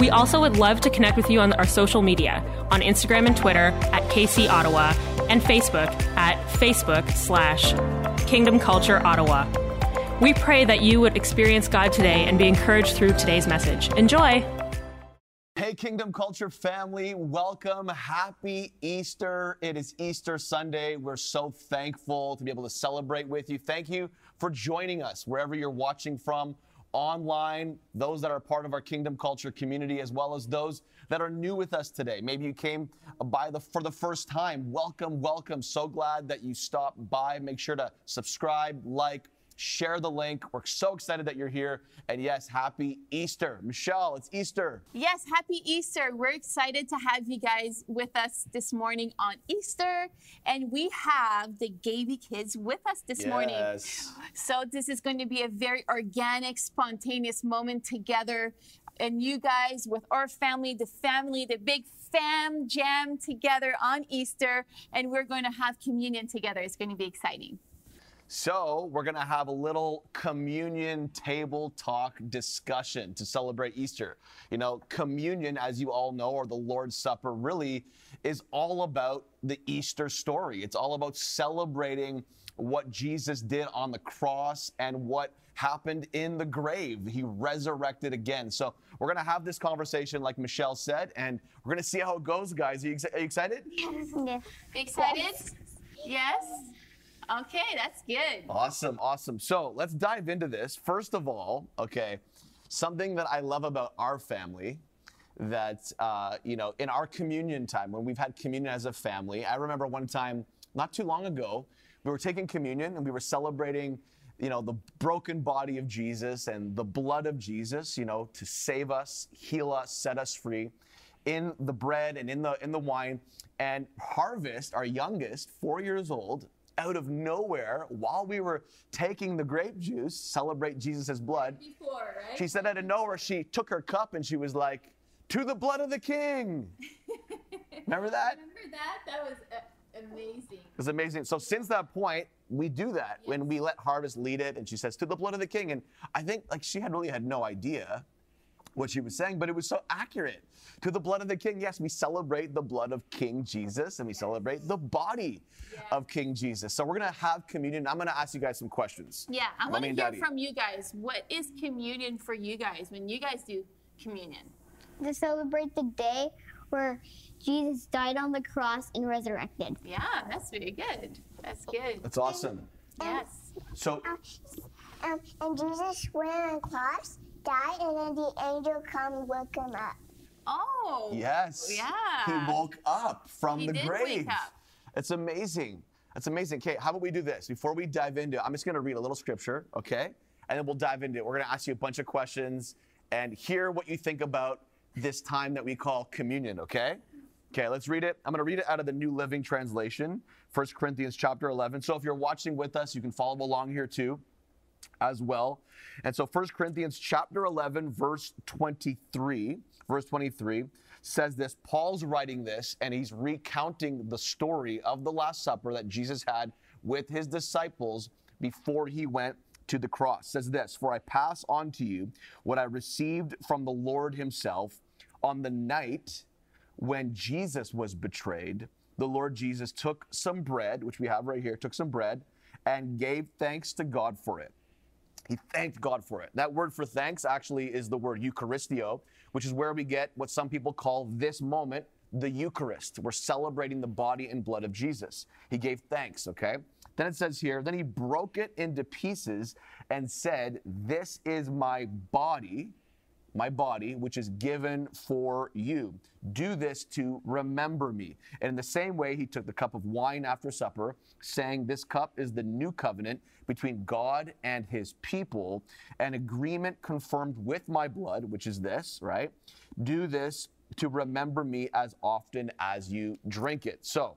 We also would love to connect with you on our social media on Instagram and Twitter at KC Ottawa and Facebook at Facebook slash Kingdom Culture Ottawa. We pray that you would experience God today and be encouraged through today's message. Enjoy! Hey, Kingdom Culture family, welcome. Happy Easter. It is Easter Sunday. We're so thankful to be able to celebrate with you. Thank you for joining us wherever you're watching from online, those that are part of our Kingdom Culture community, as well as those that are new with us today. Maybe you came by the for the first time. Welcome, welcome. So glad that you stopped by. Make sure to subscribe, like, share the link. We're so excited that you're here. And yes, happy Easter. Michelle, it's Easter. Yes, happy Easter. We're excited to have you guys with us this morning on Easter. And we have the Gaby kids with us this yes. morning. So this is going to be a very organic, spontaneous moment together. And you guys with our family, the family, the big fam jam together on Easter. And we're going to have communion together. It's going to be exciting. So, we're going to have a little communion table talk discussion to celebrate Easter. You know, communion, as you all know, or the Lord's Supper, really is all about the Easter story. It's all about celebrating what Jesus did on the cross and what happened in the grave. He resurrected again. So, we're going to have this conversation, like Michelle said, and we're going to see how it goes, guys. Are you, ex- are you excited? Yeah. Excited? Yes. Okay, that's good. Awesome, awesome. So let's dive into this. First of all, okay, something that I love about our family that, uh, you know, in our communion time, when we've had communion as a family, I remember one time not too long ago, we were taking communion and we were celebrating, you know, the broken body of Jesus and the blood of Jesus, you know, to save us, heal us, set us free in the bread and in the in the wine. And Harvest, our youngest, four years old, out of nowhere while we were taking the grape juice, celebrate Jesus' blood. Before, right? She said out of nowhere, she took her cup and she was like, To the blood of the king. Remember that? Remember that? That was uh, amazing. It was amazing. So since that point, we do that Yes. when we let Harvest lead it and she says, To the blood of the king. And I think like she had really had no idea what she was saying, but it was so accurate. To the blood of the king, yes, we celebrate the blood of King Jesus and we celebrate the body Yes. of King Jesus. So we're gonna have communion. I'm gonna ask you guys some questions. Yeah, I want Mommy to and hear Daddy. from you guys. What is communion for you guys when you guys do communion? to celebrate the day where Jesus died on the cross and resurrected. Yeah, that's very good. That's good. That's awesome. Yes. So Um, and Jesus went on the cross, died, and then the angel come and woke him up. Oh. yes, Yeah. he woke up from He the did grave. wake up. It's amazing. That's amazing. Kate, how about we do this? Before we dive into it, I'm just gonna read a little scripture, okay? And then we'll dive into it. We're gonna ask you a bunch of questions and hear what you think about this time that we call communion, okay? Okay, let's read it. I'm gonna read it out of the New Living Translation, 1 Corinthians chapter 11. So if you're watching with us, you can follow along here too as well. And so 1 Corinthians chapter 11 verse 23, verse 23 says this, Paul's writing this and he's recounting the story of the last supper that Jesus had with his disciples before he went to the cross. Says this, "For I pass on to you what I received from the Lord himself on the night when Jesus was betrayed, the Lord Jesus took some bread, which we have right here, took some bread, and gave thanks to God for it. He thanked God for it. That word for thanks actually is the word Eucharisteo, which is where we get what some people call this moment the Eucharist. We're celebrating the body and blood of Jesus. He gave thanks, okay? Then it says here, then he broke it into pieces and said, This is my body, my body, which is given for you. Do this to remember me. And in the same way, he took the cup of wine after supper, saying, This cup is the new covenant between God and his people, an agreement confirmed with my blood, which is this, right? Do this to remember me as often as you drink it. So,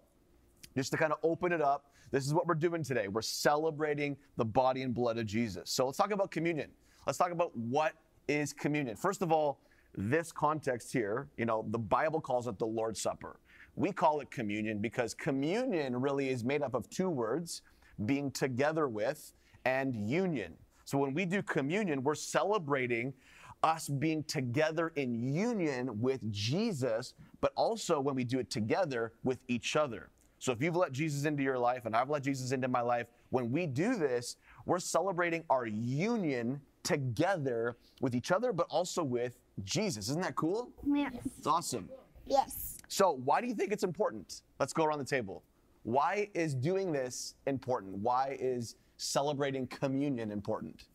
just to kind of open it up, this is what we're doing today. We're celebrating the body and blood of Jesus. So, let's talk about communion. Let's talk about what is communion. First of all, this context here, you know, the Bible calls it the Lord's Supper. We call it communion because communion really is made up of two words being together with and union. So when we do communion, we're celebrating us being together in union with Jesus, but also when we do it together with each other. So if you've let Jesus into your life and I've let Jesus into my life, when we do this, we're celebrating our union together with each other, but also with Jesus. Isn't that cool? Yes. It's awesome. Yes. So, why do you think it's important? Let's go around the table. Why is doing this important? Why is celebrating communion important?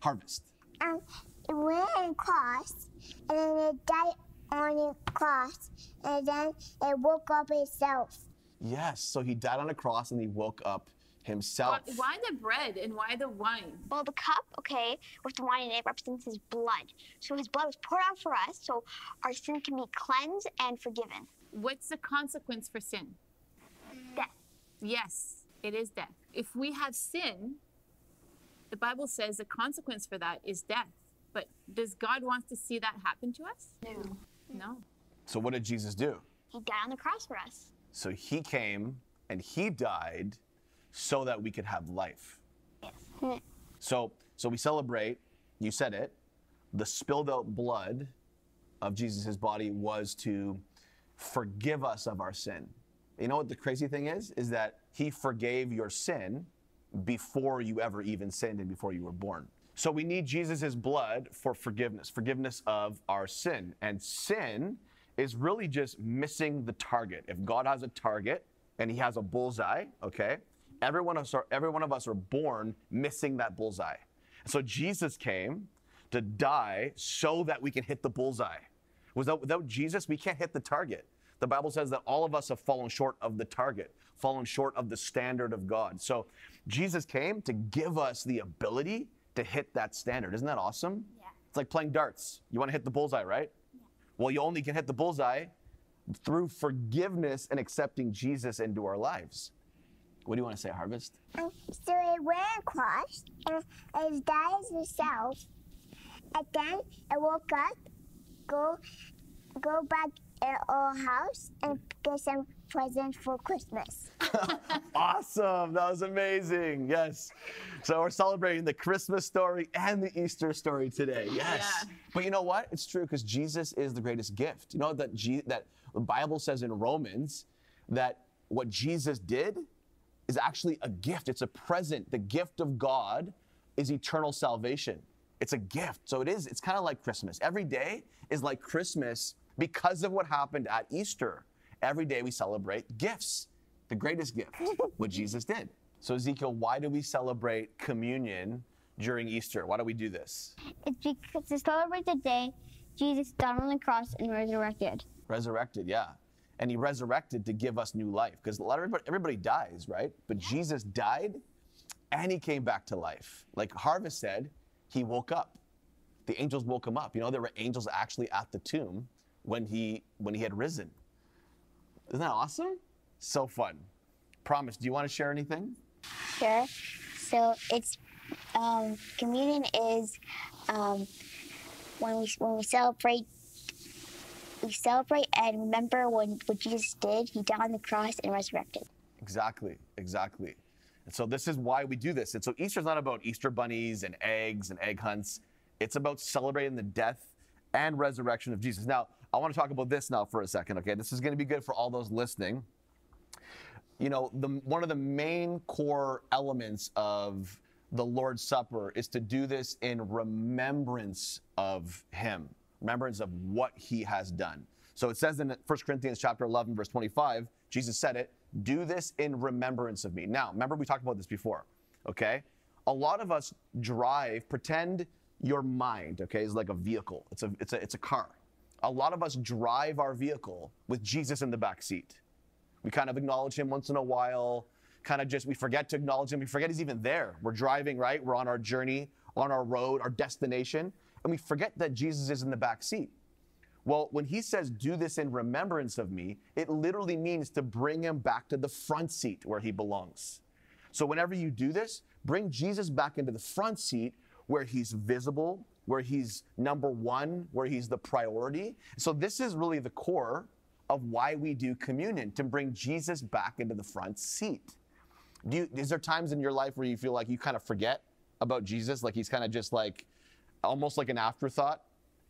Harvest. Um, it went on cross, and then it died on the cross, and then it woke up itself. Yes, so he died on a cross and he woke up himself. Why, why the bread and why the wine? Well, the cup, okay, with the wine in it represents his blood. So his blood was poured out for us, so our sin can be cleansed and forgiven. What's the consequence for sin? Death. Yes, it is death. If we have sin, the Bible says the consequence for that is death. But does God want to see that happen to us? No. No. So, what did Jesus do? He died on the cross for us. So, he came and he died so that we could have life. So, so we celebrate, you said it, the spilled out blood of Jesus' body was to forgive us of our sin. You know what the crazy thing is? Is that he forgave your sin before you ever even sinned and before you were born. So we need Jesus' blood for forgiveness, forgiveness of our sin. And sin is really just missing the target. If God has a target and he has a bullseye, okay, every one of us are, every one of us are born missing that bullseye. So Jesus came to die so that we can hit the bullseye. Without, without Jesus, we can't hit the target. The Bible says that all of us have fallen short of the target, fallen short of the standard of God. So Jesus came to give us the ability to hit that standard. Isn't that awesome? Yeah. It's like playing darts. You want to hit the bullseye, right? Yeah. Well, you only can hit the bullseye through forgiveness and accepting Jesus into our lives. What do you want to say, Harvest? Um, so it went across, and it died itself, and then it woke up, go, go back in our house, and get some presents for Christmas. Awesome. That was amazing. Yes. So we're celebrating the Christmas story and the Easter story today. Yes. Yeah. But you know what? It's true because Jesus is the greatest gift. You know that G- that the Bible says in Romans that what Jesus did is actually a gift. It's a present. The gift of God is eternal salvation. It's a gift. So it is, it's kind of like Christmas. Every day is like Christmas because of what happened at Easter. Every day we celebrate gifts, the greatest gift, what Jesus did. So, Ezekiel, why do we celebrate communion during Easter? Why do we do this? It's because to celebrate the day Jesus died on the cross and resurrected. Resurrected, yeah. And he resurrected to give us new life because a lot of everybody, everybody dies, right? But Jesus died and he came back to life. Like Harvest said, he woke up. The angels woke him up. You know, there were angels actually at the tomb when he when he had risen. Isn't that awesome? So fun. Promise, do you want to share anything? Sure. So it's um, communion is um, when we when we celebrate we celebrate and remember when what Jesus did. He died on the cross and resurrected. Exactly, exactly. And so this is why we do this. And so Easter's not about Easter bunnies and eggs and egg hunts. It's about celebrating the death and resurrection of Jesus. Now, I want to talk about this now for a second, okay? This is going to be good for all those listening. You know, the, one of the main core elements of the Lord's Supper is to do this in remembrance of Him, remembrance of what He has done. So it says in 1 Corinthians chapter 11, verse 25, Jesus said it, do this in remembrance of me. Now, remember we talked about this before, okay? A lot of us drive, pretend your mind, okay, is like a vehicle. It's a, it's a, it's a car. A lot of us drive our vehicle with Jesus in the back seat. We kind of acknowledge him once in a while, kind of just, we forget to acknowledge him. We forget he's even there. We're driving, right? We're on our journey, on our road, our destination, and we forget that Jesus is in the back seat. Well, when he says, do this in remembrance of me, it literally means to bring him back to the front seat where he belongs. So whenever you do this, bring Jesus back into the front seat where he's visible, where he's number one, where he's the priority. So this is really the core of why we do communion, to bring Jesus back into the front seat. Do you, is there times in your life where you feel like you kind of forget about Jesus? Like he's kind of just like almost like an afterthought?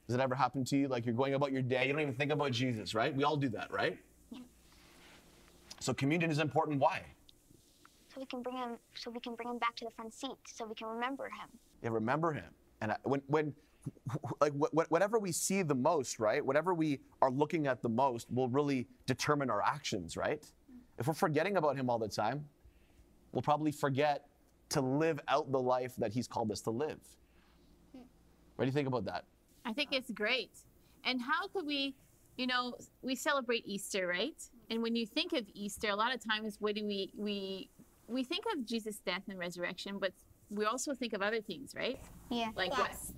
Does it ever happen to you? Like you're going about your day, you don't even think about Jesus, right? We all do that, right? So communion is important. Why? So we can bring him. So we can bring him back to the front seat. So we can remember him. Yeah, remember him. And when, when, like, wh- wh- whatever we see the most, right? Whatever we are looking at the most will really determine our actions, right? Mm. If we're forgetting about him all the time, we'll probably forget to live out the life that he's called us to live. What do you think about that? I think it's great. And how could we, you know, we celebrate Easter, right? And when you think of Easter, a lot of times what do we we we think of Jesus' death and resurrection, but we also think of other things, right? Yeah. Like Yes.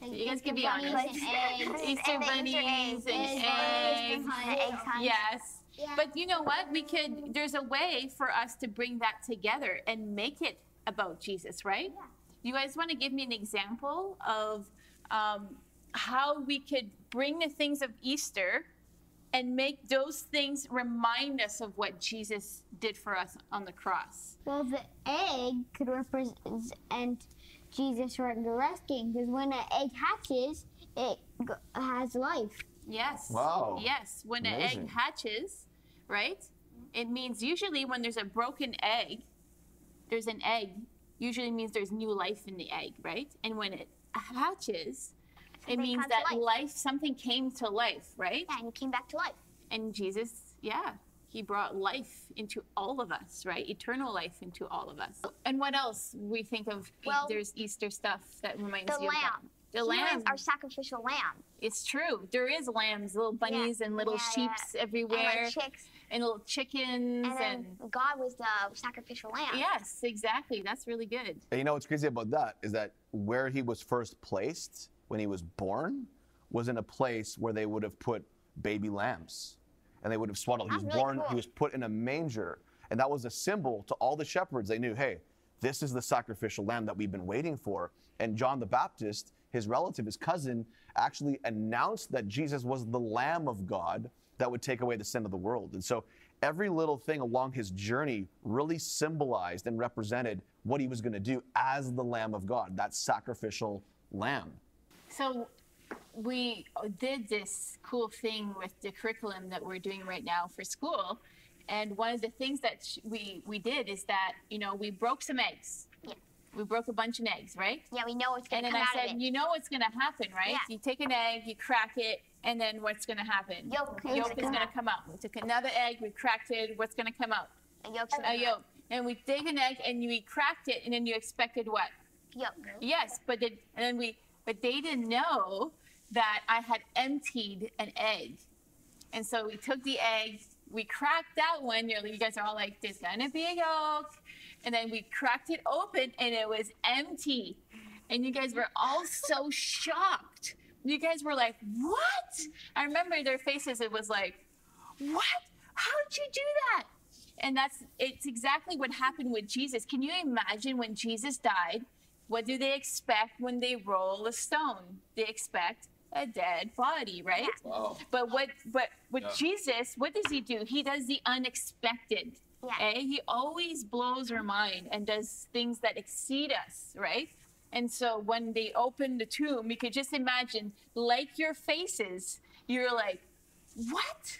what? You guys can be bunnies honest. and eggs. Easter And bunnies eggs. and Eggs, eggs. eggs, eggs. Yes. Yeah. But you know what? We could, there's a way for us to bring that together and make it about Jesus, right? Yeah. You guys want to give me an example of um, how we could bring the things of Easter and make those things remind us of what Jesus did for us on the cross? Well, the egg could represent Jesus resurrecting because when an egg hatches, it has life. Yes. Wow. Yes. When an egg hatches, right? It means usually when there's a broken egg, there's an egg, usually means there's new life in the egg, right? And when it hatches, it means that life. life, something came to life, right? Yeah, and came back to life. And Jesus, yeah, he brought life into all of us, right? Eternal life into all of us. And what else we think of? Well, there's Easter stuff that reminds The you of that. lamb. The He lamb. our sacrificial lamb. It's true. There is lambs, little bunnies and little Yeah, sheeps yeah. everywhere, And like chicks. And little chickens, And and, God was the sacrificial lamb. yes, exactly. That's really good. And you know what's crazy about that is that where he was first placed when he was born was in a place where they would have put baby lambs and they would have swaddled. He was really born, cool. he was put in a manger. And that was a symbol to all the shepherds. They knew, hey, this is the sacrificial lamb that we've been waiting for. And John the Baptist, his relative, his cousin, actually announced that Jesus was the Lamb of God that would take away the sin of the world. And so every little thing along his journey really symbolized and represented what he was going to do as the Lamb of God, that sacrificial lamb. So we did this cool thing with the curriculum that we're doing right now for school. And one of the things that we, we did is that, you know, we broke some eggs. We broke a bunch of eggs, right? Yeah, we know what's And going then to come I out said, of it. you know what's going to happen, right? Yeah. You take an egg, you crack it, and then what's going to happen? Yolk is Yolk gonna is going to come out. We took another egg, we cracked it. What's going to come out? A gonna A yolk. And we dig an egg, and we cracked it, and then you expected what? Yolk. Yes, but did, and then we, but they didn't know that I had emptied an egg, and so we took the egg, we cracked that one. You're, you guys are all like, "There's gonna be a yolk," and then we cracked it open, and it was empty, and you guys were all so shocked. You guys were like, "What?" I remember their faces. It was like, "What? How did you do that?" And that's it's exactly what happened with Jesus. Can you imagine when Jesus died? What do they expect when they roll a stone? They expect a dead body, right? Wow. But what but with Yeah. Jesus, what does he do? He does the unexpected. Yeah. Okay? He always blows our mind and does things that exceed us, right? And so when they open the tomb, you could just imagine, like your faces, you're like, what?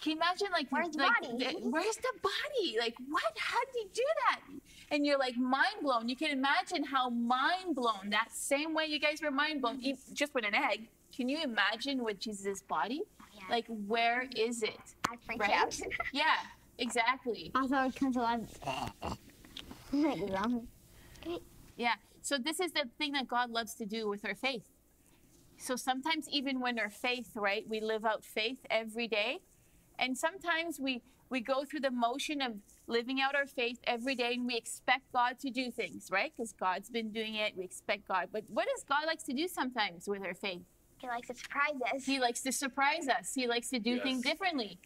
Can you imagine, like, Where's the like, body? the- where's the body? Like, what? How did he do that? And you're like mind blown. You can imagine how mind blown that same way you guys were mind blown, e- mm-hmm. just with an egg. Can you imagine with Jesus' body? Yeah. Like, where is it? I freak Right? out. Yeah, exactly. I thought it comes alive. Yeah. So this is the thing that God loves to do with our faith. So sometimes even when our faith, right, we live out faith every day. And sometimes we we go through the motion of living out our faith every day and we expect God to do things, right? Because God's been doing it. We expect God. But what does God likes to do sometimes with our faith? He likes to surprise us. He likes to surprise us. He likes to do Yes. things differently.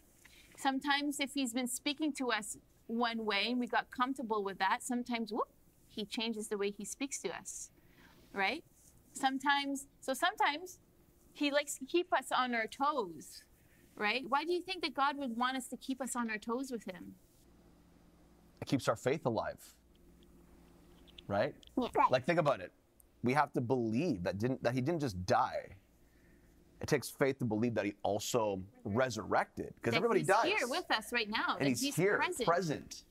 Sometimes, if he's been speaking to us one way and we got comfortable with that, sometimes whoop, he changes the way he speaks to us, right? Sometimes, so sometimes he likes to keep us on our toes, right? Why do you think that God would want us to keep us on our toes with him? It keeps our faith alive. Right? Yeah. Like think about it. We have to believe that didn't that he didn't just die. It takes faith to believe that he also resurrected because That everybody he's dies. here with us right now. and that he's, here, present. present.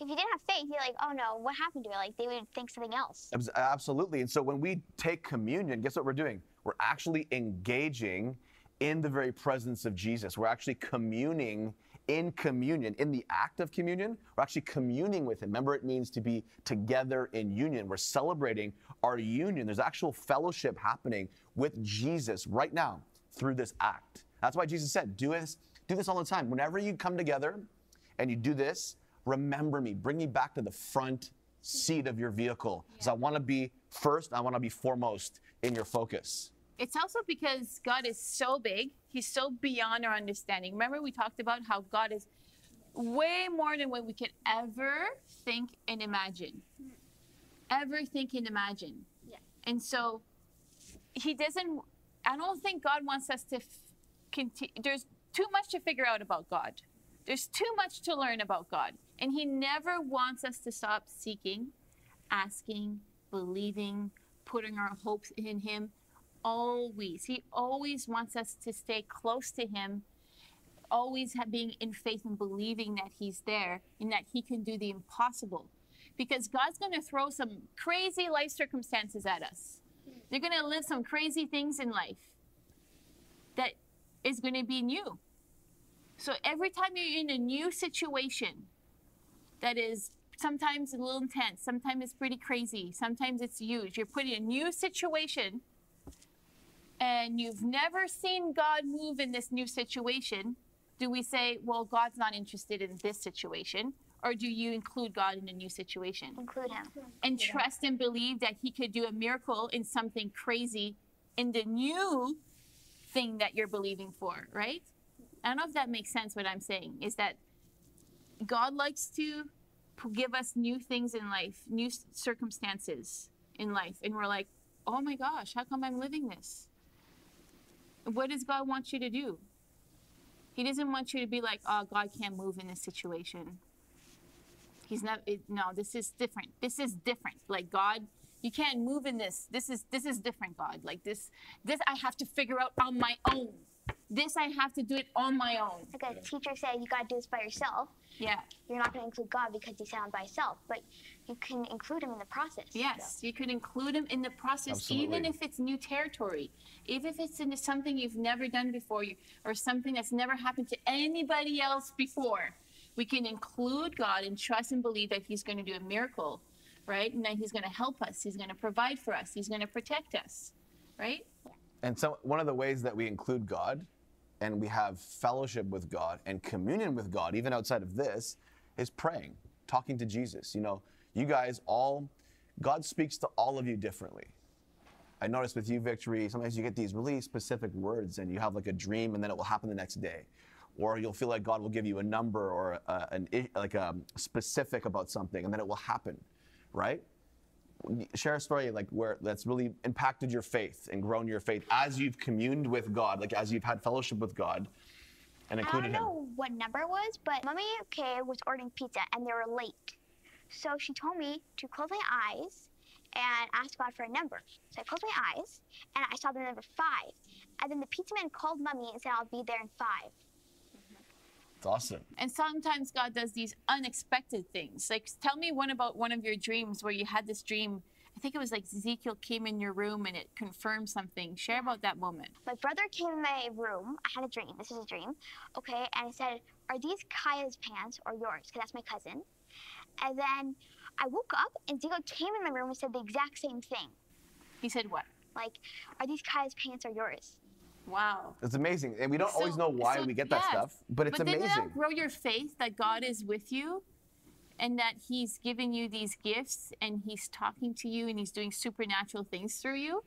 If you didn't have faith, you're like, oh no, what happened to it? Like they would think something else. Absolutely. And so when we take communion, guess what we're doing? We're actually engaging in the very presence of Jesus. We're actually communing in communion. In the act of communion, we're actually communing with Him. Remember, it means to be together in union. We're celebrating our union. There's actual fellowship happening with Jesus right now through this act. That's why Jesus said, do this, do this all the time. Whenever you come together and you do this, remember me. Bring me back to the front seat of your vehicle. Because I want to be first, I want to be foremost in your focus. It's also because God is so big, He's so beyond our understanding. Remember, we talked about how God is way more than what we could ever think and imagine. Mm-hmm. Ever think and imagine. Yeah. And so, He doesn't, I don't think God wants us to continue. There's too much to figure out about God, there's too much to learn about God. And He never wants us to stop seeking, asking, believing, putting our hopes in Him always. He always wants us to stay close to Him, always being in faith and believing that He's there and that He can do the impossible. Because God's going to throw some crazy life circumstances at us. They're going to live some crazy things in life that is going to be new. So every time you're in a new situation that is sometimes a little intense, sometimes it's pretty crazy, sometimes it's huge, you're put in a new situation and you've never seen God move in this new situation, do we say, well, God's not interested in this situation? Or do you include God in a new situation? Include him. and trust and believe that he could do a miracle in something crazy in the new thing that you're believing for, right? I don't know if that makes sense what I'm saying is that God likes to give us new things in life, new circumstances in life. And we're like, oh my gosh, how come I'm living this? What does God want you to do? He doesn't want you to be like, oh, God can't move in this situation. He's not. It, no, this is different. This is different. Like God, you can't move in this. This is this is different. God, like this. This I have to figure out on my own. This I have to do it on my own. Like a teacher said, you gotta do this by yourself. Yeah. You're not gonna include God because he sounds by himself, but you can include him in the process. Yes, you could include him in the process, even if it's new territory, even if it's into something you've never done before, you, or something that's never happened to anybody else before. We can include God and trust and believe that He's going to do a miracle, right? And that He's going to help us. He's going to provide for us. He's going to protect us, right? And so one of the ways that we include God and we have fellowship with God and communion with God, even outside of this, is praying, talking to Jesus. You know, you guys all, God speaks to all of you differently. I noticed with you, Victory, sometimes you get these really specific words and you have like a dream and then it will happen the next day. Or you'll feel like God will give you a number or a, an, like a specific about something and then it will happen, right? share a story like where that's really impacted your faith and grown your faith as you've communed with God, like as you've had fellowship with God and I included don't Him. know what number it was, but Mommy Kay was ordering pizza and they were late. So she told me to close my eyes and ask God for a number. So I closed my eyes and I saw the number five. And then the pizza man called Mommy and said, I'll be there in five. It's awesome. And sometimes God does these unexpected things. Like, tell me one about one of your dreams where you had this dream. I think it was like Ezekiel came in your room and it confirmed something. Share about that moment. My brother came in my room. I had a dream. This is a dream. Okay. And I said, Are these Kaya's pants or yours? Because that's my cousin. And then I woke up and Ezekiel came in my room and said the exact same thing. He said, What? Like, Are these Kaya's pants or yours? Wow. It's amazing. And we don't always know why so, we get that stuff, but it's but didn't amazing. that grow your faith that God is with you and that He's giving you these gifts and He's talking to you and He's doing supernatural things through you?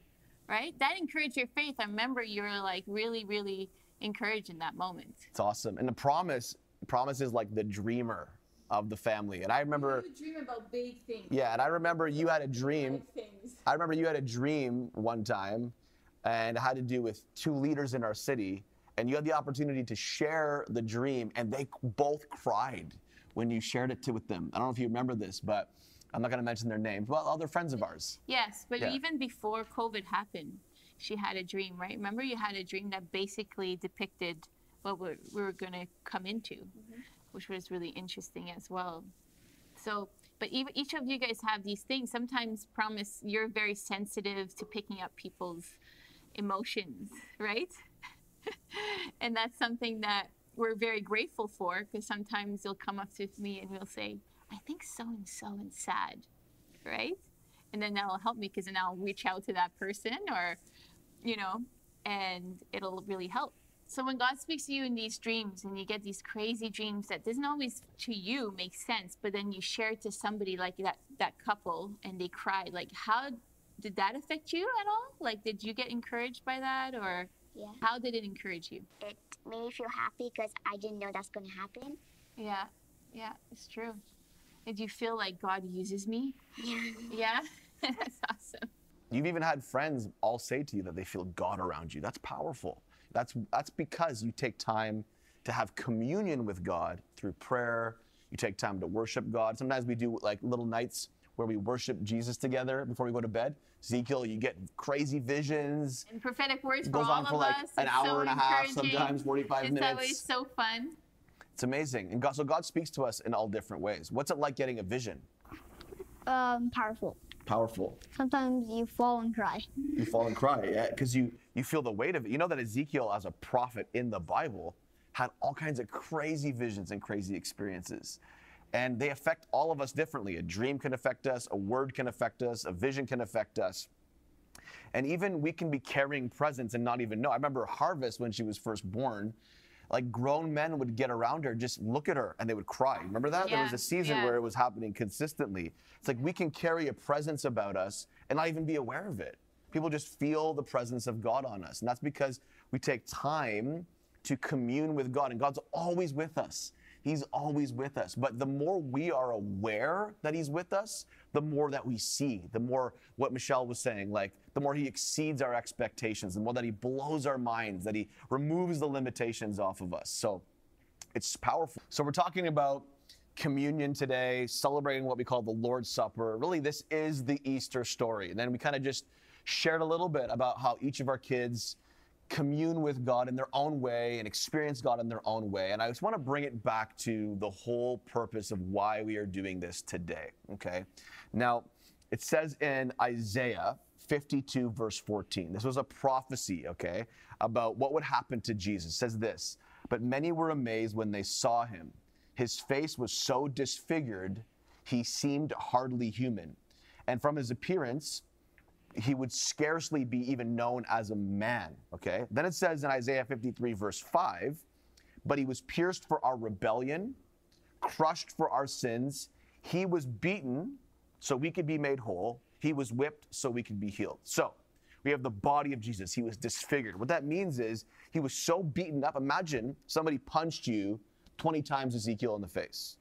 right? That encouraged your faith. I remember you were like really, really encouraged in that moment. It's awesome. And the promise, promise is like the dreamer of the family. And I remember, you dream about big things. yeah, and I remember you had a dream. things. I remember you had a dream one time, and had to do with two leaders in our city, and you had the opportunity to share the dream, and they both cried when you shared it to with them. I don't know if you remember this, but I'm not going to mention their names. Well, other friends of ours. Yes, but Yeah. even before COVID happened, she had a dream, right? Remember, you had a dream that basically depicted what we're, we were going to come into, mm-hmm. which was really interesting as well. So, but ev each of you guys have these things. Sometimes, promise, you're very sensitive to picking up people's emotions, right? and that's something that we're very grateful for because sometimes you'll come up to me and you'll say, I think so and so is sad, right? And then that'll help me because then I'll reach out to that person or, you know, and it'll really help. So when God speaks to you in these dreams and you get these crazy dreams that doesn't always to you make sense, but then you share it to somebody like that that couple and they cried, like how did that affect you at all? Like did you get encouraged by that or Yeah. how did it encourage you? It made me feel happy because I didn't know that's going to happen. Yeah. Yeah, it's true. Did you feel like God uses me? Yeah. Yeah. That's awesome. You've even had friends all say to you that they feel God around you. That's powerful. That's that's because you take time to have communion with God through prayer. You take time to worship God. Sometimes we do like little nights where we worship Jesus together before we go to bed. Ezekiel, you get crazy visions. And prophetic words It for goes all on for of like us. an It's hour so and a half, sometimes 45 it's always minutes. so fun. It's amazing. And God, so God speaks to us in all different ways. What's it like getting a vision? um, powerful. Powerful. Sometimes you fall and cry. you fall and cry yeah because you you feel the weight of it you know that ezekiel as a prophet in the bible had all kinds of crazy visions and crazy experiences and they affect all of us differently. A dream can affect us a word can affect us a vision can affect us. And even we can be carrying presents and not even know. I remember harvest when she was first born like grown men would get around her just look at her and they would cry. Remember that? There was a season yeah. where it was happening consistently. It's like we can carry a presence about us and not even be aware of it. People just feel the presence of god on us and that's because we take time to commune with god and god's always with us He's always with us. But the more we are aware that He's with us, the more that we see, the more what Michelle was saying, like the more He exceeds our expectations, the more that He blows our minds, that He removes the limitations off of us. So it's powerful. So we're talking about communion today, celebrating what we call the Lord's Supper. Really, this is the Easter story. And then we kind of just shared a little bit about how each of our kids commune with God in their own way and experience God in their own way. And I just want to bring it back to the whole purpose of why we are doing this today. Okay. Now, it says in Isaiah 52, verse 14, this was a prophecy, okay, about what would happen to Jesus. It says this, but many were amazed when they saw him. His face was so disfigured, he seemed hardly human. And from his appearance, he would scarcely be even known as a man. Okay. Then it says in Isaiah 53, verse 5, but he was pierced for our rebellion, crushed for our sins. He was beaten so we could be made whole. He was whipped so we could be healed. So we have the body of Jesus. He was disfigured. What that means is he was so beaten up. Imagine somebody punched you 20 times Ezekiel in the face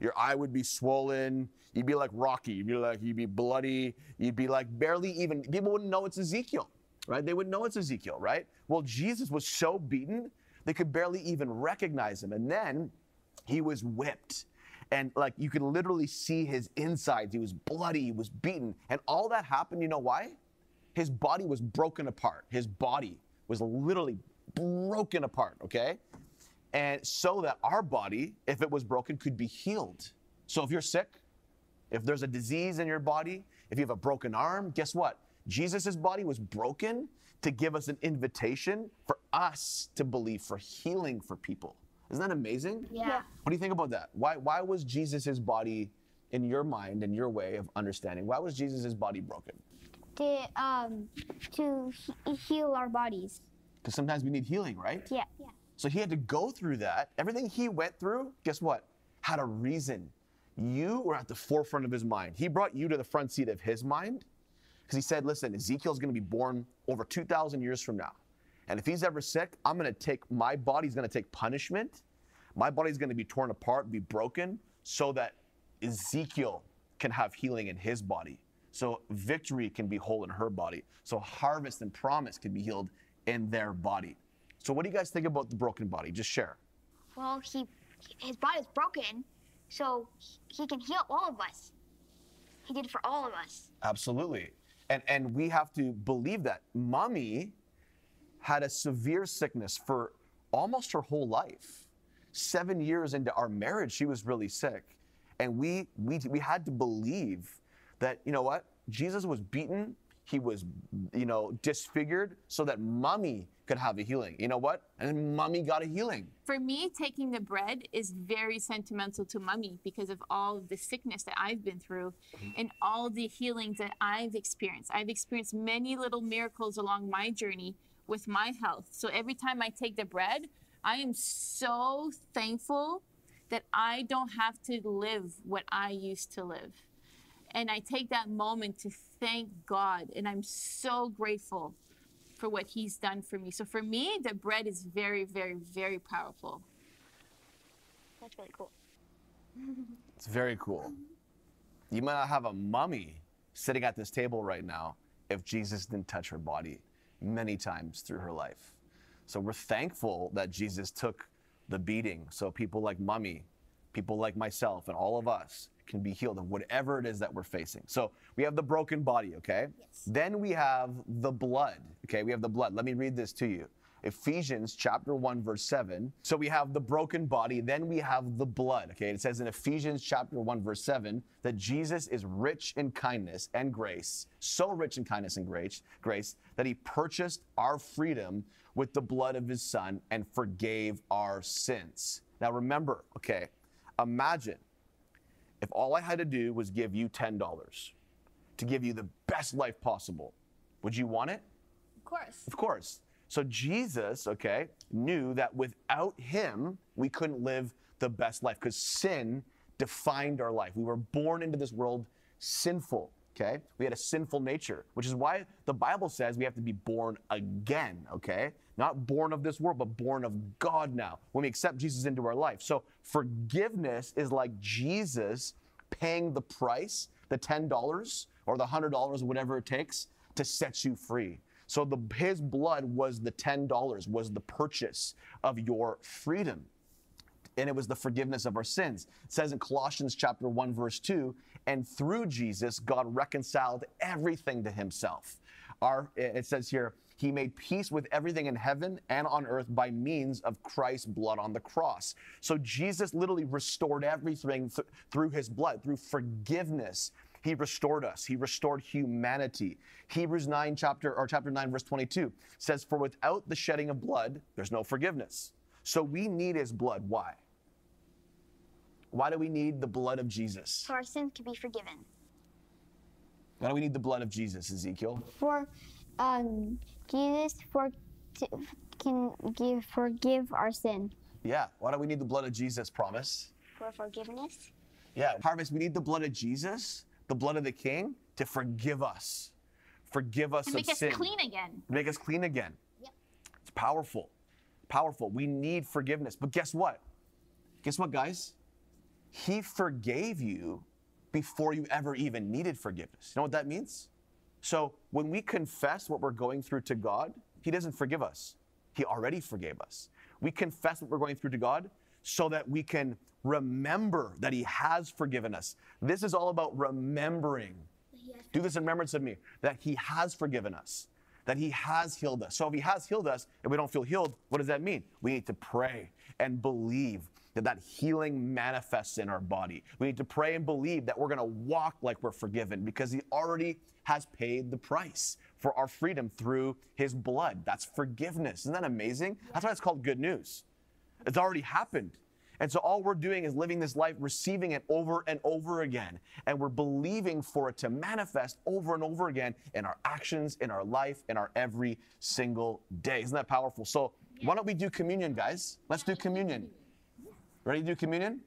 your eye would be swollen. You'd be like Rocky. You'd be like, you'd be bloody. You'd be like barely even, people wouldn't know it's Ezekiel, right? They wouldn't know it's Ezekiel, right? Well, Jesus was so beaten, they could barely even recognize him. And then he was whipped. And like you could literally see his insides. He was bloody, he was beaten. And all that happened, you know why? His body was broken apart. His body was literally broken apart, okay? And so that our body, if it was broken, could be healed. So if you're sick, if there's a disease in your body, if you have a broken arm, guess what? Jesus' body was broken to give us an invitation for us to believe for healing for people. Isn't that amazing? Yeah. What do you think about that? Why, why was Jesus' body, in your mind and your way of understanding, why was Jesus' body broken? To, um, to he- heal our bodies. Because sometimes we need healing, right? Yeah. Yeah. So he had to go through that. Everything he went through, guess what? Had a reason. You were at the forefront of his mind. He brought you to the front seat of his mind Because he said, listen, Ezekiel's going to be born over 2,000 years from now. And if he's ever sick, I'm going to take, my body's going to take punishment. My body's going to be torn apart, be broken, so that Ezekiel can have healing in his body. So victory can be whole in her body. So harvest and promise can be healed in their body. So what do you guys think about the broken body? Just share. Well, he his body is broken, so he can heal all of us. He did it for all of us. Absolutely. And and we have to believe that. Mommy had a severe sickness for almost her whole life. 7 years into our marriage she was really sick. And we we we had to believe that you know what? Jesus was beaten, he was you know disfigured so that mommy could have a healing. You know what? And mommy got a healing. For me, taking the bread is very sentimental to mummy because of all of the sickness that I've been through mm-hmm. and all the healings that I've experienced. I've experienced many little miracles along my journey with my health. So every time I take the bread, I am so thankful that I don't have to live what I used to live. And I take that moment to thank God. And I'm so grateful for what He's done for me. So for me, the bread is very, very, very powerful. That's really cool. It's very cool. You might not have a mummy sitting at this table right now if Jesus didn't touch her body many times through her life. So we're thankful that Jesus took the beating so people like mummy, people like myself, and all of us can be healed of whatever it is that we're facing. So we have the broken body, okay? Yes. Then we have the blood, okay? We have the blood. Let me read this to you. Ephesians chapter 1 verse 7. So we have the broken body, then we have the blood, okay? It says in Ephesians chapter 1 verse 7 that Jesus is rich in kindness and grace, so rich in kindness and grace, grace that he purchased our freedom with the blood of his son and forgave our sins. Now remember, okay? Imagine if all I had to do was give you $10 to give you the best life possible, would you want it? Of course. Of course. So Jesus, okay, knew that without him, we couldn't live the best life because sin defined our life. We were born into this world sinful, okay? We had a sinful nature, which is why the Bible says we have to be born again, okay? Not born of this world, but born of God now when we accept Jesus into our life. So forgiveness is like Jesus paying the price, the $10 or the $100, whatever it takes, to set you free. So the, his blood was the $10, was the purchase of your freedom. And it was the forgiveness of our sins. It says in Colossians chapter 1, verse 2, and through Jesus, God reconciled everything to himself. Our, it says here, he made peace with everything in heaven and on earth by means of Christ's blood on the cross. So Jesus literally restored everything th- through his blood, through forgiveness. He restored us. He restored humanity. Hebrews 9 chapter or chapter 9 verse 22 says for without the shedding of blood there's no forgiveness. So we need his blood. Why? Why do we need the blood of Jesus? So our sins can be forgiven. Why do we need the blood of Jesus, Ezekiel? For um, Jesus for to, can give forgive our sin. Yeah. Why do we need the blood of Jesus, promise? For forgiveness. Yeah. Harvest, we need the blood of Jesus, the blood of the King, to forgive us. Forgive us To of sin. make us clean again. Make us clean again. Yep. It's powerful. Powerful. We need forgiveness. But guess what? Guess what, guys? He forgave you before you ever even needed forgiveness. You know what that means? So when we confess what we're going through to God, He doesn't forgive us. He already forgave us. We confess what we're going through to God so that we can remember that He has forgiven us. This is all about remembering. Do this in remembrance of me, that He has forgiven us, that He has healed us. So if He has healed us and we don't feel healed, what does that mean? We need to pray and believe that that healing manifests in our body. We need to pray and believe that we're going to walk like we're forgiven because He already has paid the price for our freedom through His blood. That's forgiveness. Isn't that amazing? That's why it's called good news. It's already happened. And so all we're doing is living this life, receiving it over and over again. And we're believing for it to manifest over and over again in our actions, in our life, in our every single day. Isn't that powerful? So why don't we do communion, guys? Let's do communion. Ready to do communion?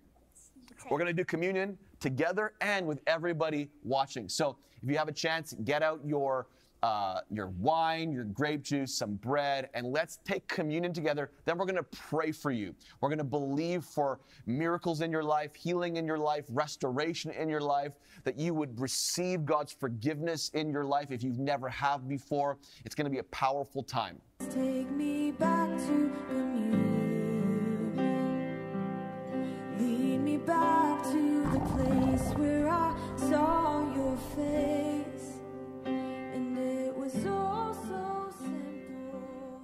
We're going to do communion together and with everybody watching. So if you have a chance, get out your uh, your wine, your grape juice, some bread, and let's take communion together. Then we're going to pray for you. We're going to believe for miracles in your life, healing in your life, restoration in your life, that you would receive God's forgiveness in your life if you've never have before. It's going to be a powerful time. Back to the place where I saw your face. And it was all so simple.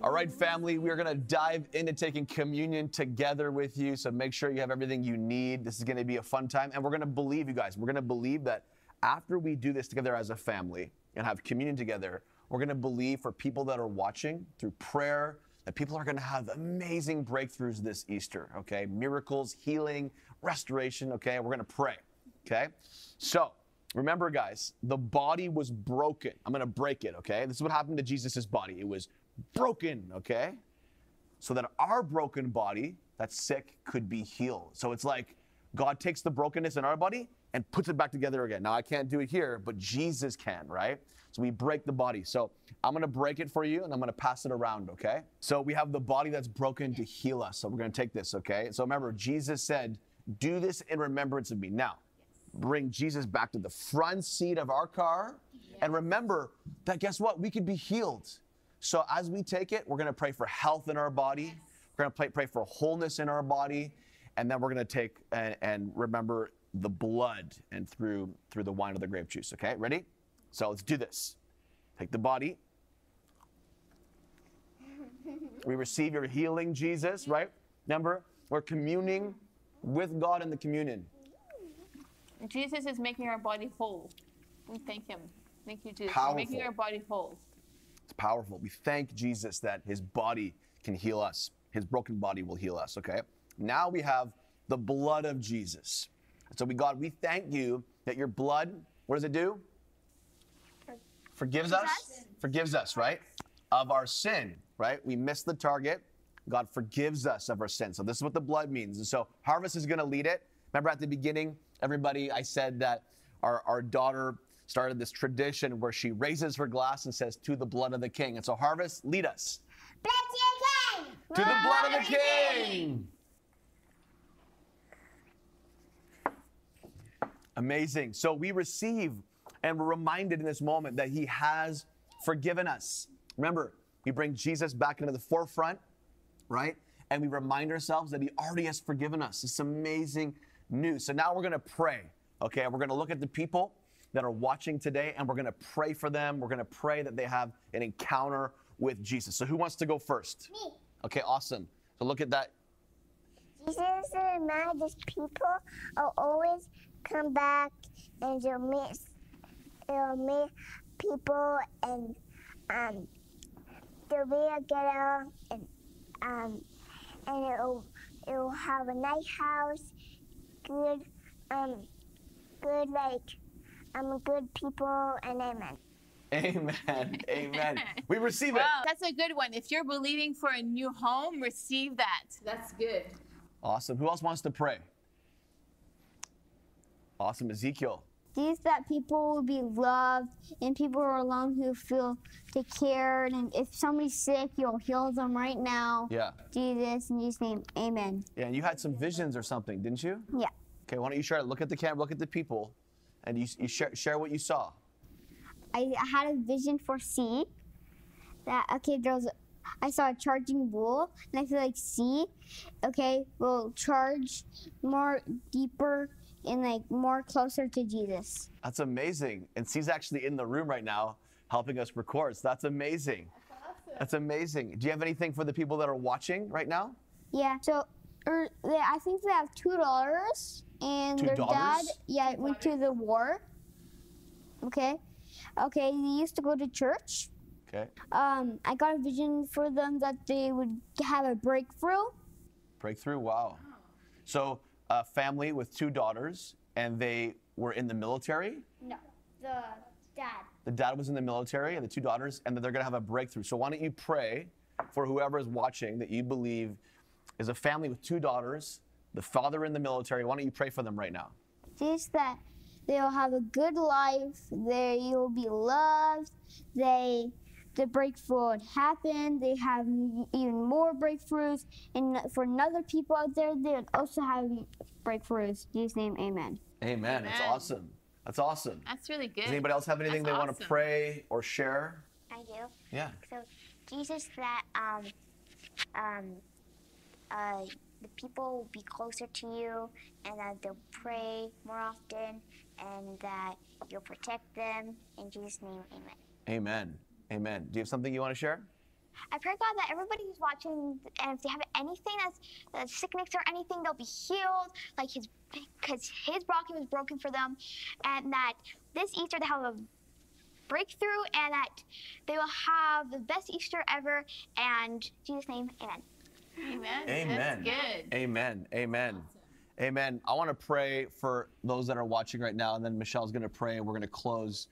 All right, family, we are going to dive into taking communion together with you. So make sure you have everything you need. This is going to be a fun time. And we're going to believe, you guys, we're going to believe that after we do this together as a family and have communion together, we're going to believe for people that are watching through prayer that people are going to have amazing breakthroughs this Easter, okay? Miracles, healing, restoration, okay? We're going to pray, okay? So, remember, guys, the body was broken. I'm going to break it, okay? This is what happened to Jesus' body. It was broken, okay? So that our broken body that's sick could be healed. So it's like God takes the brokenness in our body and puts it back together again. Now, I can't do it here, but Jesus can, right? So we break the body. So I'm gonna break it for you and I'm gonna pass it around, okay? So we have the body that's broken to heal us. So we're gonna take this, okay? So remember, Jesus said, Do this in remembrance of me. Now, bring Jesus back to the front seat of our car. And remember that guess what? We could be healed. So as we take it, we're to pray for health in our body. We're to pray, pray for wholeness in our body. And then we're to take and, and remember the blood and through through the wine of the grape juice. Okay, ready? So let's do this. Take the body. We receive your healing, Jesus, right? Remember, we're communing with God in the communion. Jesus is making our body whole. We thank Him. Thank you, Jesus. for Making our body whole. It's powerful. We thank Jesus that his body can heal us. His broken body will heal us, okay? Now we have the blood of Jesus. So we God, we thank you that your blood, what does it do? Forgives us? Forgives us, right? Of our sin, right? We missed the target. God forgives us of our sin. So this is what the blood means. And so Harvest is going to lead it. Remember at the beginning, everybody, I said that our, our daughter started this tradition where she raises her glass and says, To the blood of the king. And so Harvest, lead us. Bless you again. To the blood of the king. Amazing. So we receive and we're reminded in this moment that he has forgiven us. Remember, we bring Jesus back into the forefront, right? And we remind ourselves that he already has forgiven us. It's amazing news. So now we're going to pray, okay? We're going to look at the people that are watching today and we're going to pray for them. We're going to pray that they have an encounter with Jesus. So who wants to go first? Me. Okay, awesome. So look at that. Jesus and these people will always come back and meet they'll meet people and um they'll be together and um and it'll it'll have a nice house, good um good like um good people and amen. Amen. Amen. We receive it. Wow, that's a good one. If you're believing for a new home, receive that. That's good. Awesome. Who else wants to pray? Awesome. Ezekiel. These that people will be loved and people who are alone who feel take care and if somebody's sick you'll heal them right now Yeah. jesus in jesus name amen Yeah, and you had some visions or something, didn't you? yeah Okay, why don't you share it? Look at the camera, look at the people, and you, you share, share what you saw. i I had a vision for c that okay there was i saw a charging bull and i feel like c okay will charge more deeper and like more closer to jesus That's amazing. And she's actually in the room right now helping us record. So that's amazing. That's amazing. Do you have anything for the people that are watching right now? Yeah. So, er, they, I think they have two daughters, and Two their dad, yeah, went to the war. Okay. Okay. They used to go to church. Okay. Um, I got a vision for them that they would have a breakthrough. Breakthrough. Wow. So, a family with two daughters, and they were in the military. No, the dad. The dad was in the military, and the two daughters, and that they're going to have a breakthrough. So, why don't you pray for whoever is watching that you believe is a family with two daughters, the father in the military? Why don't you pray for them right now? Just that they'll have a good life. They will be loved. They the breakthrough would happen. They have even more breakthroughs, and for another people out there, they would also have breakthroughs. In Jesus' name, Amen. Amen. That's awesome. That's awesome. That's really good. Does anybody else have anything That's they want to pray or share? I do. Yeah. So Jesus that um um uh the people will be closer to you and that they'll pray more often and that you'll protect them in Jesus' name, amen. Amen. Amen. Do you have something you want to share? I pray God that everybody who's watching, and if they have anything that's, that's sickness or anything, they'll be healed. Like his, because his body was broken for them, and that this Easter they have a breakthrough, and that they will have the best Easter ever. And in Jesus' name, Amen. Amen. Amen. That's good. Amen. Amen. Amen. I want to pray for those that are watching right now, and then Michelle's going to pray, and we're going to close.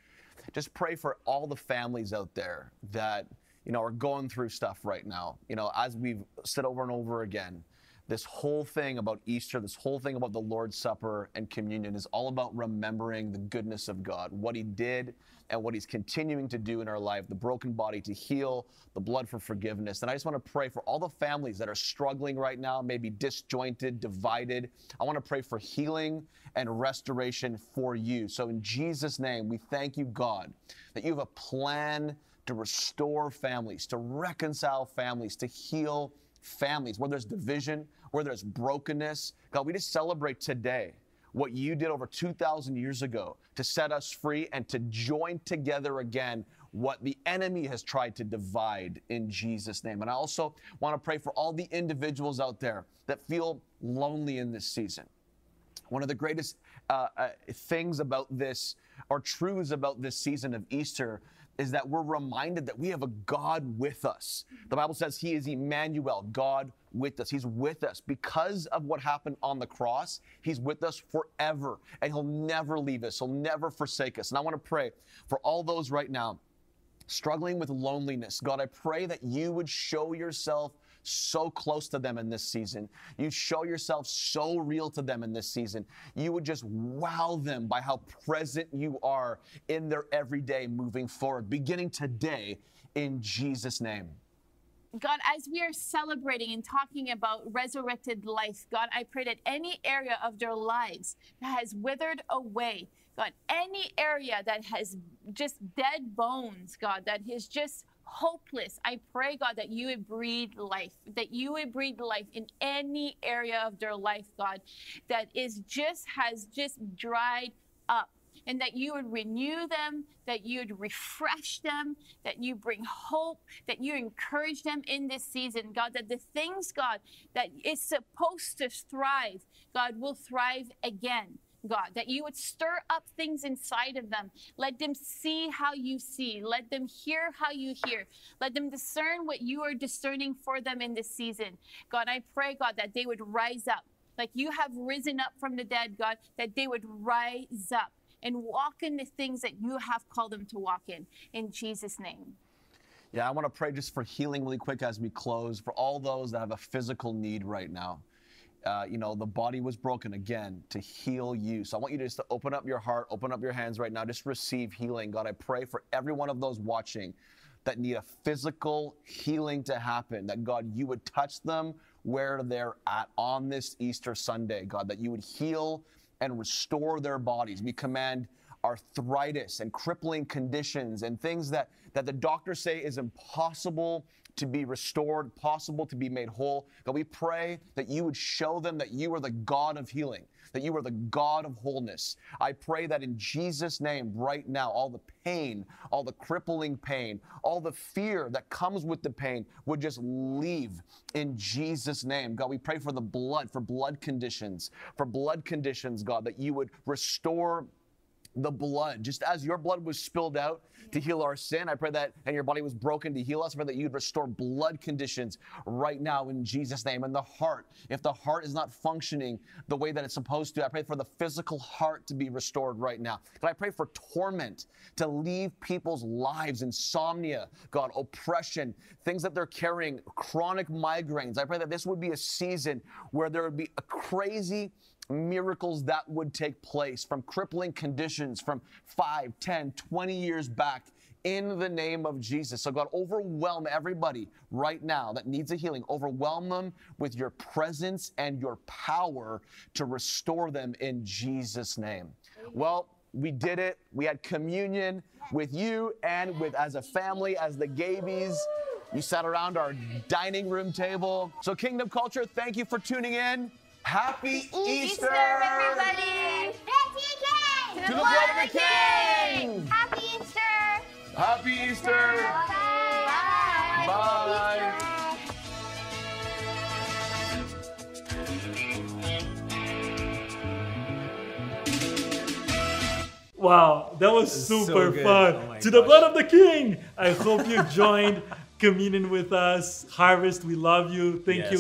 Just pray for all the families out there that you know are going through stuff right now. You know, as we've said over and over again, this whole thing about Easter, this whole thing about the Lord's Supper and communion is all about remembering the goodness of God, what He did and what He's continuing to do in our life, the broken body to heal, the blood for forgiveness. And I just want to pray for all the families that are struggling right now, maybe disjointed, divided. I want to pray for healing and restoration for you. So in Jesus' name, we thank you, God, that you have a plan to restore families, to reconcile families, to heal families, where there's division, where there's brokenness. God, we just celebrate today what you did over 2,000 years ago to set us free and to join together again what the enemy has tried to divide in Jesus' name. And I also want to pray for all the individuals out there that feel lonely in this season. One of the greatest uh, uh, things about this, or truths about this season of Easter, is that we're reminded that we have a God with us. The Bible says He is Emmanuel, God with us. He's with us because of what happened on the cross. He's with us forever, and He'll never leave us. He'll never forsake us. And I want to pray for all those right now struggling with loneliness. God, I pray that you would show yourself so close to them in this season. You show yourself so real to them in this season. You would just wow them by how present you are in their everyday moving forward, beginning today in Jesus' name. God, as we are celebrating and talking about resurrected life, God, I pray that any area of their lives that has withered away, God, any area that has just dead bones, God, that is just hopeless, I pray, God, that you would breathe life, that you would breathe life in any area of their life, God, that is just has just dried up and that you would renew them, that you would refresh them, that you bring hope, that you encourage them in this season, God, that the things, God, that is supposed to thrive, God, will thrive again. God, that you would stir up things inside of them. Let them see how you see. Let them hear how you hear. Let them discern what you are discerning for them in this season. God, I pray, God, that they would rise up. Like you have risen up from the dead, God, that they would rise up and walk in the things that you have called them to walk in. In Jesus' name. Yeah, I want to pray just for healing really quick as we close for all those that have a physical need right now. Uh, you know, the body was broken again to heal you. So I want you to just to open up your heart, open up your hands right now, just receive healing. God, I pray for every one of those watching that need a physical healing to happen, that God, you would touch them where they're at on this Easter Sunday, God, that you would heal and restore their bodies. We command arthritis and crippling conditions and things that, that the doctors say is impossible to be restored, possible to be made whole. God, we pray that you would show them that you are the God of healing, that you are the God of wholeness. I pray that in Jesus' name, right now, all the pain, all the crippling pain, all the fear that comes with the pain would just leave in Jesus' name. God, we pray for the blood, for blood conditions, for blood conditions, God, that you would restore the blood, just as your blood was spilled out to heal our sin. I pray that, and your body was broken to heal us. I pray that you'd restore blood conditions right now in Jesus' name. And the heart, if the heart is not functioning the way that it's supposed to, I pray for the physical heart to be restored right now. God, I pray for torment to leave people's lives, insomnia, God, oppression, things that they're carrying, chronic migraines. I pray that this would be a season where there would be a crazy miracles that would take place from crippling conditions from 5, 10, 20 years back in the name of Jesus. So, God, overwhelm everybody right now that needs a healing. Overwhelm them with your presence and your power to restore them in Jesus' name. Well, we did it. We had communion with you and with as a family, as the Gabies. You sat around our dining room table. So, Kingdom Culture, thank you for tuning in. Happy Easter, everybody! To the blood of the King! Happy Easter! Happy Easter! Bye! Bye. Wow, that was so super good. fun. Oh my to the blood of the King. I hope you joined communion with us. Harvest, we love you. Thank Yes, you,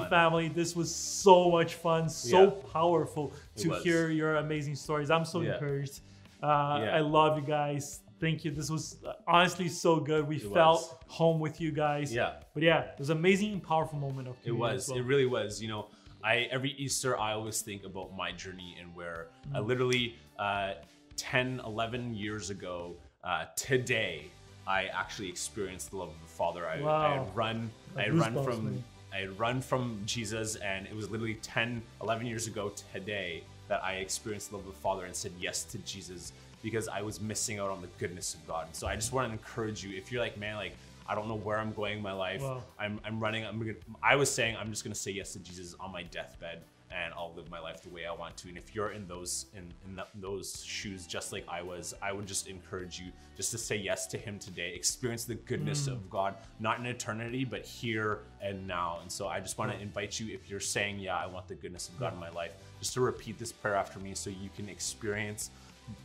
on. family. This was so much fun, so Yeah. powerful It to was. hear your amazing stories. I'm so Yeah. encouraged. Uh, Yeah. I love you guys. Thank you. This was uh, honestly so good. We It felt was. home with you guys. Yeah. But yeah, it was an amazing and powerful moment of It was. well. It really was. You know, I every Easter I always think about my journey and where I Mm. literally uh, 10, 11 years ago uh, today I actually experienced the love of the Father. I, I had run. I had run from. man. I had run from Jesus, and it was literally 10, 11 years ago today that I experienced the love of the Father and said yes to Jesus because I was missing out on the goodness of God. So I just want to encourage you if you're like, man, like, I don't know where I'm going in my life. Wow. I'm, I'm running. I'm gonna, I was saying I'm just gonna say yes to Jesus on my deathbed, and I'll live my life the way I want to. And if you're in those in, in th- those shoes, just like I was, I would just encourage you just to say yes to Him today. Experience the goodness Mm. of God, not in eternity, but here and now. And so I just want to invite you, if you're saying, yeah, I want the goodness of God in my life, just to repeat this prayer after me, so you can experience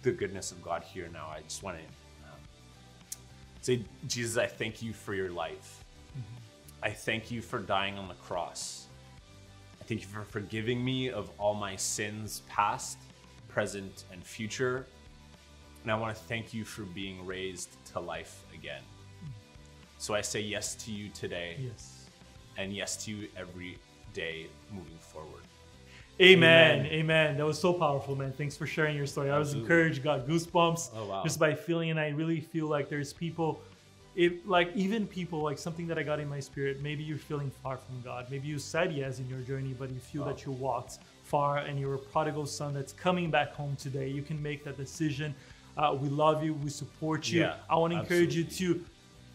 the goodness of God here now. I just want to. Um, Say, Jesus, I thank you for your life. I thank you for dying on the cross. I thank you for forgiving me of all my sins, past, present, and future. And I want to thank you for being raised to life again. So I say yes to you today, Yes. and yes to you every day moving forward. Amen. Amen. Amen. That was so powerful, man. Thanks for sharing your story. I was Absolutely. encouraged, got goosebumps Oh, wow. just by feeling, and I really feel like there's people, it like even people like something that I got in my spirit. Maybe you're feeling far from God. Maybe you said yes in your journey, but you feel Oh. that you walked far, and you're a prodigal son that's coming back home today. You can make that decision. Uh, we love you. We support you. Yeah, I want to encourage you to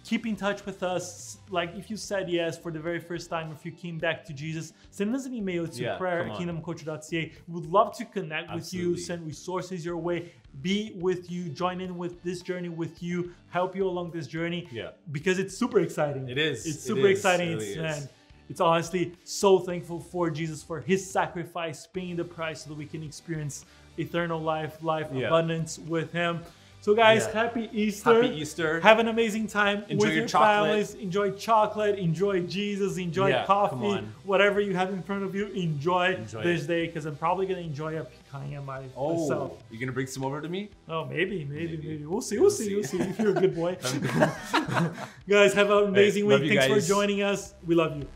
keep in touch with us. Like if you said yes for the very first time, if you came back to Jesus, send us an email to Yeah, prayer at kingdomculture.ca. We would love to connect with you, send resources your way, be with you, join in with this journey with you, help you along this journey. Yeah. Because it's super exciting. It is. It's super is. exciting. It really it's, man, it's honestly so thankful for Jesus for his sacrifice, paying the price so that we can experience eternal life, life Yeah. abundance with him. So guys, Yeah. happy Easter. Happy Easter. Have an amazing time Enjoy with your your chocolate. families. Enjoy chocolate. Enjoy Jesus. Enjoy Yeah, coffee. Whatever you have in front of you, enjoy, Enjoy this it. day because I'm probably gonna enjoy a picanha my, Oh, myself. you gonna bring some over to me? Oh, maybe, maybe, maybe, Maybe. We'll see. We'll We'll see. We'll see. see if you're a good boy. guys, have an amazing love week. Thanks guys. for joining us. We love you.